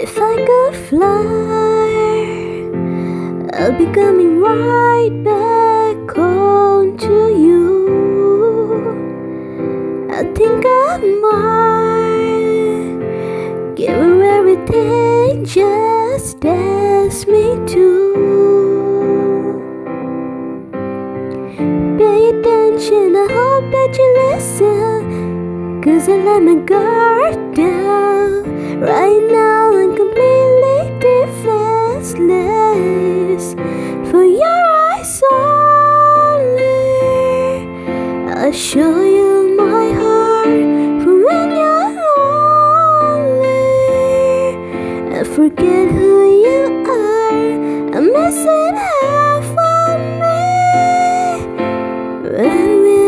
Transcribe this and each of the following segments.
If I could fly, I'll be coming right back home to you. I think I might give her everything, just ask me to. Pay attention, I hope that you listen. Cause I let my guard down. Right now, I'll show you my heart. For when you're lonely, I forget who you are. I'm missing half of me. When we're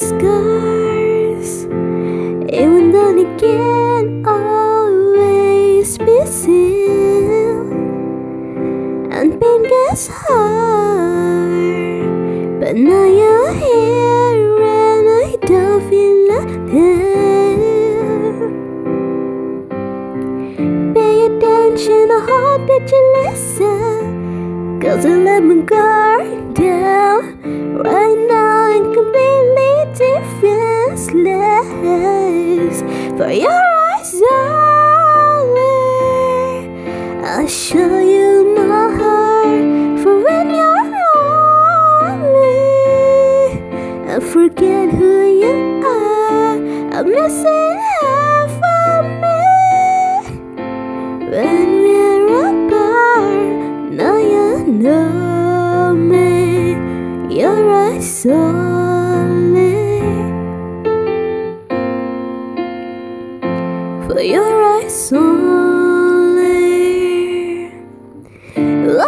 scars. Even though they can't always be seen. And pain gets hard. But now you're here and I don't feel like there. Pay attention, I hope that you listen. Cause I let my guard down. Right now I'm your eyes only. I'll show you my heart. For when you're lonely, I forget who you are. I'm missing half of me. When we're apart, now you know me. Your eyes only.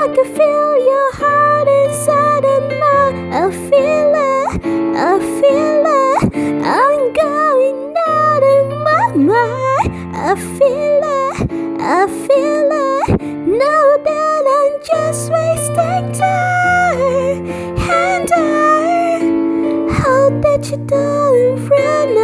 I can feel your heart inside of mine. I feel it, I feel it. I'm going out of my mind. I feel it, I feel it. Know that I'm just wasting time. And I hope that you don't run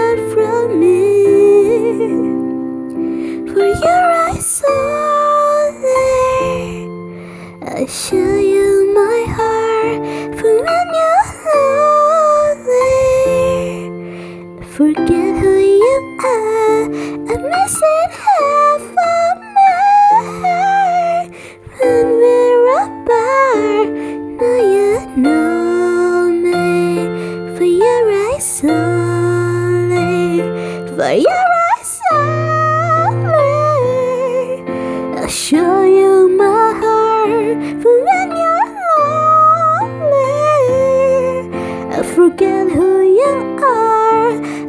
show you my heart for when you're lonely. Forget who you are. I'm missing half of me. When we're apart, now you know me. For your eyes only. For your eyes only. I'll show